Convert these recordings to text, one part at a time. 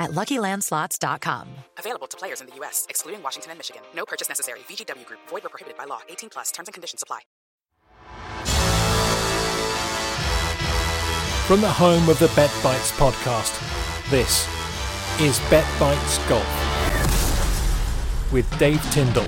at LuckyLandSlots.com. Available to players in the U.S., excluding Washington and Michigan. No purchase necessary. VGW Group. Void where prohibited by law. 18 plus. Terms and conditions apply. From the home of the Bet Bites podcast, this is Bet Bites Golf with Dave Tyndall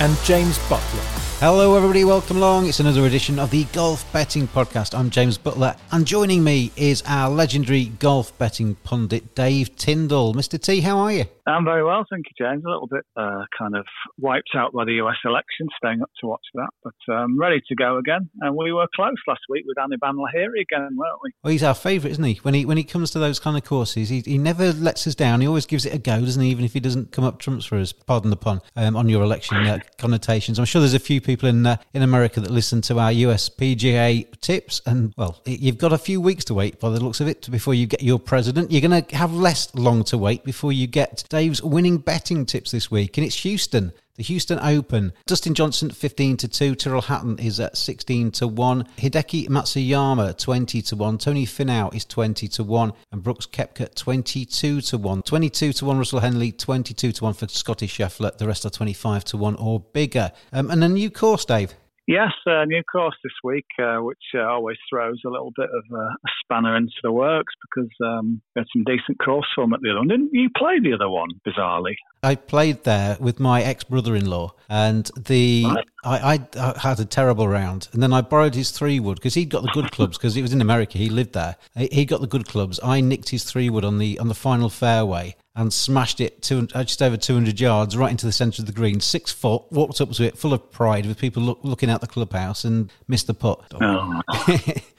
and James Butler. Hello, everybody. Welcome along. It's another edition of the Golf Betting Podcast. I'm James Butler, and joining me is our legendary golf betting pundit, Dave Tyndall. Mr. T, how are you? I'm very well, thank you, James. A little bit uh, kind of wiped out by the US election, staying up to watch that, but um, ready to go again. And we were close last week with Anirban Lahiri again, weren't we? Well, he's our favourite, isn't he? When he when he comes to those kind of courses, he, he never lets us down. He always gives it a go, doesn't he? Even if he doesn't come up trumps for us. Pardon the pun um, on your election uh, connotations. I'm sure there's a few people in uh, in America that listen to our US PGA tips, and well, you've got a few weeks to wait by the looks of it before you get your president. You're going to have less long to wait before you get Dave's winning betting tips this week, and it's Houston. The Houston Open. Dustin Johnson 15 to 2. Tyrrell Hatton is at 16 to 1. Hideki Matsuyama 20 to 1. Tony Finau is 20 to 1. And Brooks Koepka 22 to 1. 22 to 1 Russell Henley, 22 to 1 for Scottie Scheffler. The rest are 25 to 1 or bigger. Um, and a new course, Dave. Yes, a new course this week, uh, which uh, always throws a little bit of a, spanner into the works because um, we had some decent course form at the other one. Didn't you play the other one, bizarrely? I played there with my ex brother in law, and the Right. I, I, I had a terrible round, and then I borrowed his three wood because he'd got the good clubs because he was in America. He lived there. He he got the good clubs. I nicked his three wood on the on the final fairway and smashed it to uh, just over 200 yards right into the centre of the green, six foot. Walked up to it full of pride with people look, looking out the clubhouse and missed the putt. Oh,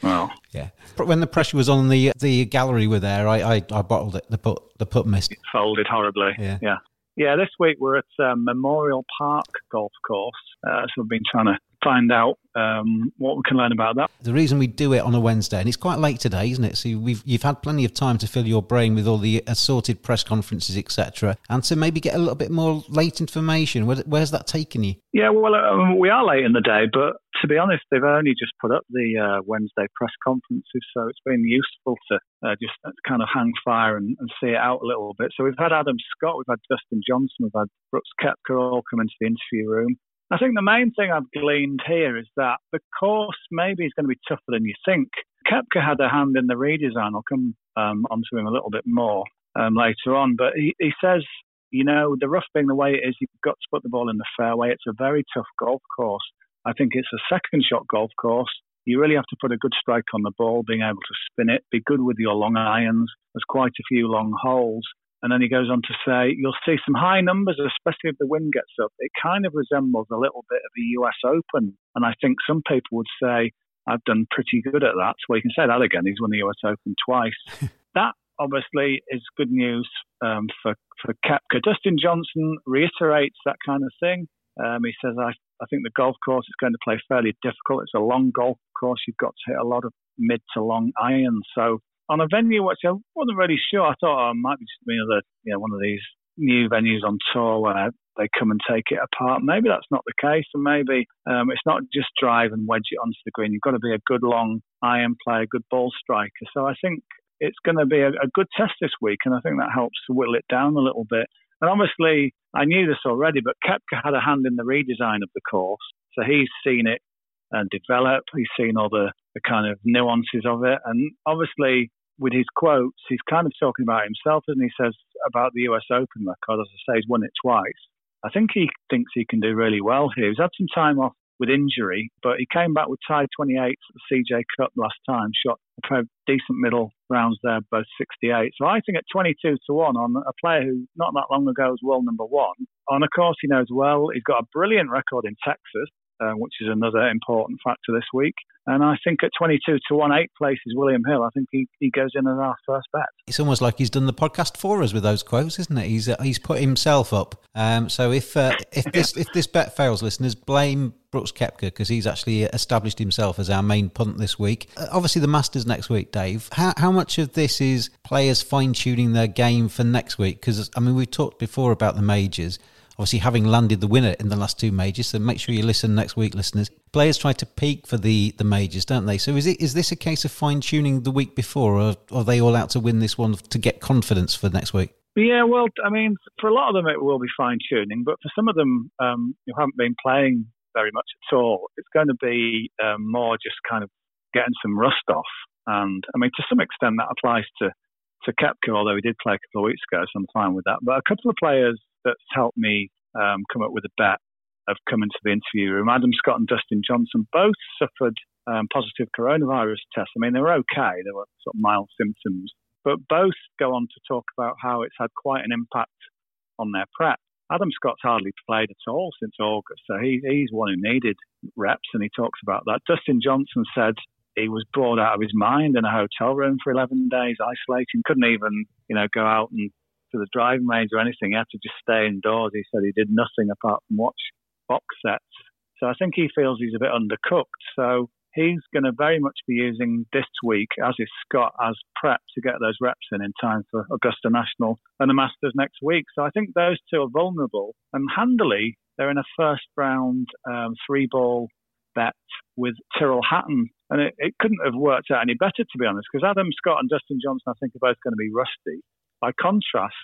well, yeah, when the pressure was on the the gallery were there, I, I, I bottled it. The putt the putt missed. It folded horribly. Yeah. yeah. Yeah, this week we're at um, Memorial Park Golf Course. Uh, so we've been trying to find out um, what we can learn about that. The reason we do it on a Wednesday, and it's quite late today, isn't it? So we've you've had plenty of time to fill your brain with all the assorted press conferences, etc., and to maybe get a little bit more late information. Where, where's that taken you? Yeah, well, um, we are late in the day, but to be honest, they've only just put up the uh, Wednesday press conferences, so it's been useful to uh, just kind of hang fire and, and see it out a little bit. So we've had Adam Scott, we've had Dustin Johnson, we've had Brooks Koepka all come into the interview room. I think the main thing I've gleaned here is that the course maybe is going to be tougher than you think. Koepka had a hand in the redesign. I'll come um, onto him a little bit more um, later on, but he, he says you know, the rough being the way it is, you've got to put the ball in the fairway. It's a very tough golf course. I think it's a second shot golf course. You really have to put a good strike on the ball, being able to spin it, be good with your long irons. There's quite a few long holes. And then he goes on to say, you'll see some high numbers, especially if the wind gets up. It kind of resembles a little bit of a US Open. And I think some people would say, I've done pretty good at that. Well, you can say that again. He's won the US Open twice. that obviously is good news um, for, for Koepka. Dustin Johnson reiterates that kind of thing. Um, he says, I, I think the golf course is going to play fairly difficult. It's a long golf course. You've got to hit a lot of mid to long irons. So on a venue which I wasn't really sure, I thought oh, it might be just another, you know, one of these new venues on tour where they come and take it apart. Maybe that's not the case, and maybe um, it's not just drive and wedge it onto the green. You've got to be a good long iron player, good ball striker. So I think it's going to be a, a good test this week, and I think that helps to whittle it down a little bit. And obviously, I knew this already, but Koepka had a hand in the redesign of the course, so he's seen it and develop. He's seen all the, the kind of nuances of it, and obviously, with his quotes, he's kind of talking about himself, and he says about the US Open record. As I say, he's won it twice. I think he thinks he can do really well here. He's had some time off with injury, but he came back with tied 28 at the CJ Cup last time, shot a decent middle rounds there, both 68. So I think at 22 to 1 on a player who not that long ago was world number one, on a course he knows well, he's got a brilliant record in Texas, uh, which is another important factor this week. And I think at 22 to 1, eight places, William Hill, I think he, he goes in as our first bet. It's almost like he's done the podcast for us with those quotes, isn't it? He's uh, he's put himself up. Um, so if uh, if this if this bet fails, listeners, blame Brooks Koepka because he's actually established himself as our main punt this week. Uh, obviously, the Masters next week, Dave. How, how much of this is players fine tuning their game for next week? Because, I mean, we've talked before about the majors obviously having landed the winner in the last two majors. So make sure you listen next week, listeners. Players try to peak for the, the majors, don't they? So is it is this a case of fine tuning the week before, or are they all out to win this one to get confidence for next week? Yeah, well, I mean, for a lot of them it will be fine tuning, but for some of them um, who haven't been playing very much at all, it's going to be um, more just kind of getting some rust off. And I mean, to some extent, that applies to to Koepka, although he did play a couple of weeks ago, so I'm fine with that. But a couple of players that's helped me um, come up with a bet of coming to the interview room. Adam Scott and Dustin Johnson both suffered um, positive coronavirus tests. I mean, they were okay, they were sort of mild symptoms, but both go on to talk about how it's had quite an impact on their prep. Adam Scott's hardly played at all since August, so he, he's one who needed reps, and he talks about that. Dustin Johnson said he was bored out of his mind in a hotel room for 11 days, isolating, couldn't even, you know, go out and to the driving range or anything. He had to just stay indoors. He said he did nothing apart from watch box sets. So I think he feels he's a bit undercooked. So he's going to very much be using this week, as is Scott, as prep to get those reps in in time for Augusta National and the Masters next week. So I think those two are vulnerable. And handily, they're in a first round um, three ball bet with Tyrrell Hatton. And it, it couldn't have worked out any better, to be honest, because Adam Scott and Dustin Johnson, I think, are both going to be rusty. By contrast,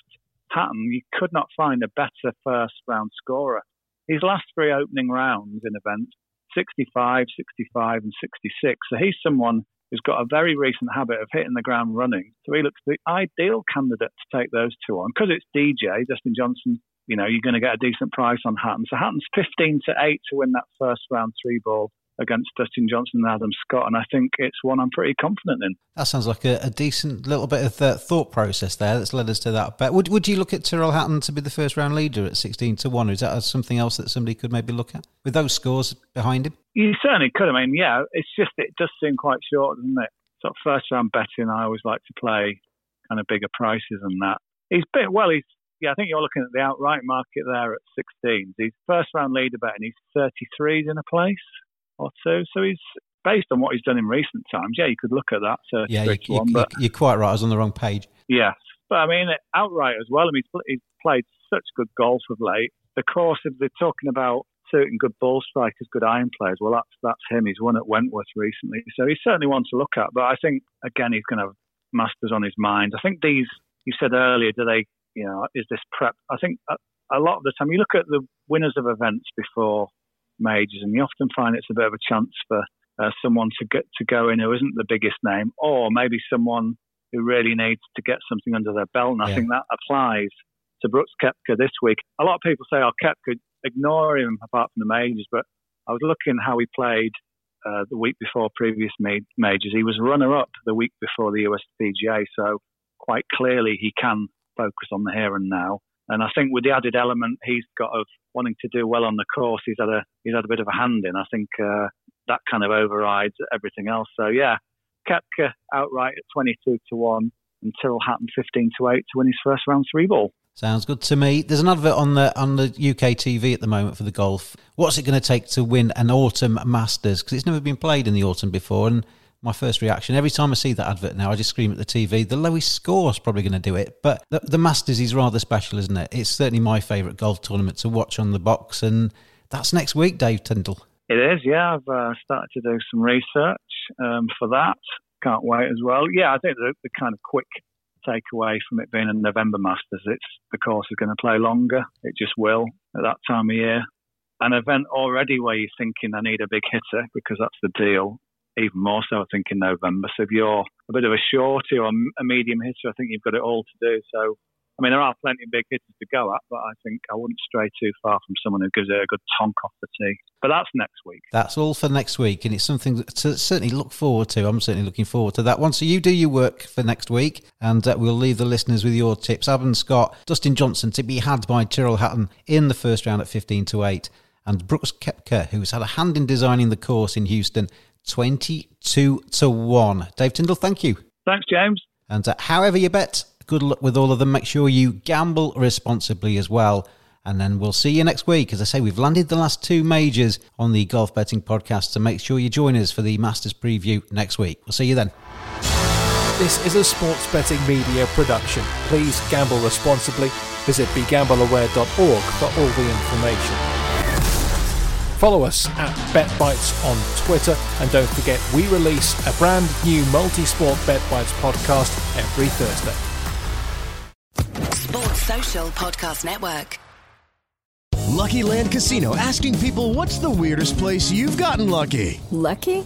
Hatton, you could not find a better first round scorer. His last three opening rounds in events 65, 65, and 66. So he's someone who's got a very recent habit of hitting the ground running. So he looks the ideal candidate to take those two on. Because it's DJ, Dustin Johnson, you know, you're going to get a decent price on Hatton. So Hatton's 15 to 8 to win that first round three ball against Dustin Johnson and Adam Scott, and I think it's one I'm pretty confident in. That sounds like a, a decent little bit of uh, thought process there that's led us to that bet. Would Would you look at Tyrrell Hatton to be the first round leader at sixteen to one? Is that something else that somebody could maybe look at with those scores behind him? You certainly could. I mean, yeah, it's just it does seem quite short, doesn't it? Sort of first round betting, I always like to play kind of bigger prices than that. He's bit well. He's yeah, I think you're looking at the outright market there at 16. He's first round leader betting. He's 33s in a place or two. So he's based on what he's done in recent times. Yeah, you could look at that. So yeah, you, you, but, you're quite right. I was on the wrong page. Yeah, but I mean outright as well. I mean he's played such good golf of late. The course, if they're talking about certain good ball strikers, good iron players, well, that's that's him. He's won at Wentworth recently, so he's certainly one to look at. But I think again, he's going to have Masters on his mind. I think these you said earlier, do they? You know, is this prep? I think a, a lot of the time you look at the winners of events before majors, and you often find it's a bit of a chance for uh, someone to get to go in who isn't the biggest name, or maybe someone who really needs to get something under their belt. And yeah. I think that applies to Brooks Koepka this week. A lot of people say, "Oh, Koepka, ignore him apart from the majors," but I was looking how he played uh, the week before previous majors. He was runner-up the week before the USPGA, so quite clearly he can focus on the here and now. And I think with the added element he's got of wanting to do well on the course, he's had a he's had a bit of a hand in. I think uh, that kind of overrides everything else. So yeah, Koepka outright at twenty two to one, and Tyrrell Hatton fifteen to eight to win his first round three ball. Sounds good to me. There's an advert on the on the UK TV at the moment for the golf. What's it going to take to win an autumn Masters? Because it's never been played in the autumn before, and my first reaction. Every time I see that advert now, I just scream at the TV. The lowest score is probably going to do it. But the, the Masters is rather special, isn't it? It's certainly my favourite golf tournament to watch on the box. And that's next week, Dave Tyndall. It is, yeah. I've uh, started to do some research um, for that. Can't wait as well. Yeah, I think the, the kind of quick takeaway from it being a November Masters, it's the course is going to play longer. It just will at that time of year. An event already where you're thinking I need a big hitter because that's the deal. Even more so, I think in November. So if you're a bit of a shorty or a medium hitter, I think you've got it all to do. So I mean, there are plenty of big hitters to go at, but I think I wouldn't stray too far from someone who gives it a good tonk off the tee. But that's next week. That's all for next week, and it's something to certainly look forward to. I'm certainly looking forward to that one. So you do your work for next week, and uh, we'll leave the listeners with your tips. Adam Scott, Dustin Johnson to be had by Tyrrell Hatton in the first round at 15 to 8, and Brooks Koepka, who's had a hand in designing the course in Houston, 22 to 1. Dave Tyndall, thank you. Thanks, James. And uh, however you bet, Good luck with all of them. Make sure you gamble responsibly as well. And then we'll see you next week. As I say, we've landed the last two majors on the Golf Betting Podcast. So make sure you join us for the Masters preview next week. We'll see you then. This is a sports betting media production. Please gamble responsibly. Visit begambleaware.org for all the information. Follow us at BetBites on Twitter, and don't forget we release a brand new multi-sport BetBites podcast every Thursday. Sports Social Podcast Network. Lucky Land Casino asking people what's the weirdest place you've gotten lucky? Lucky?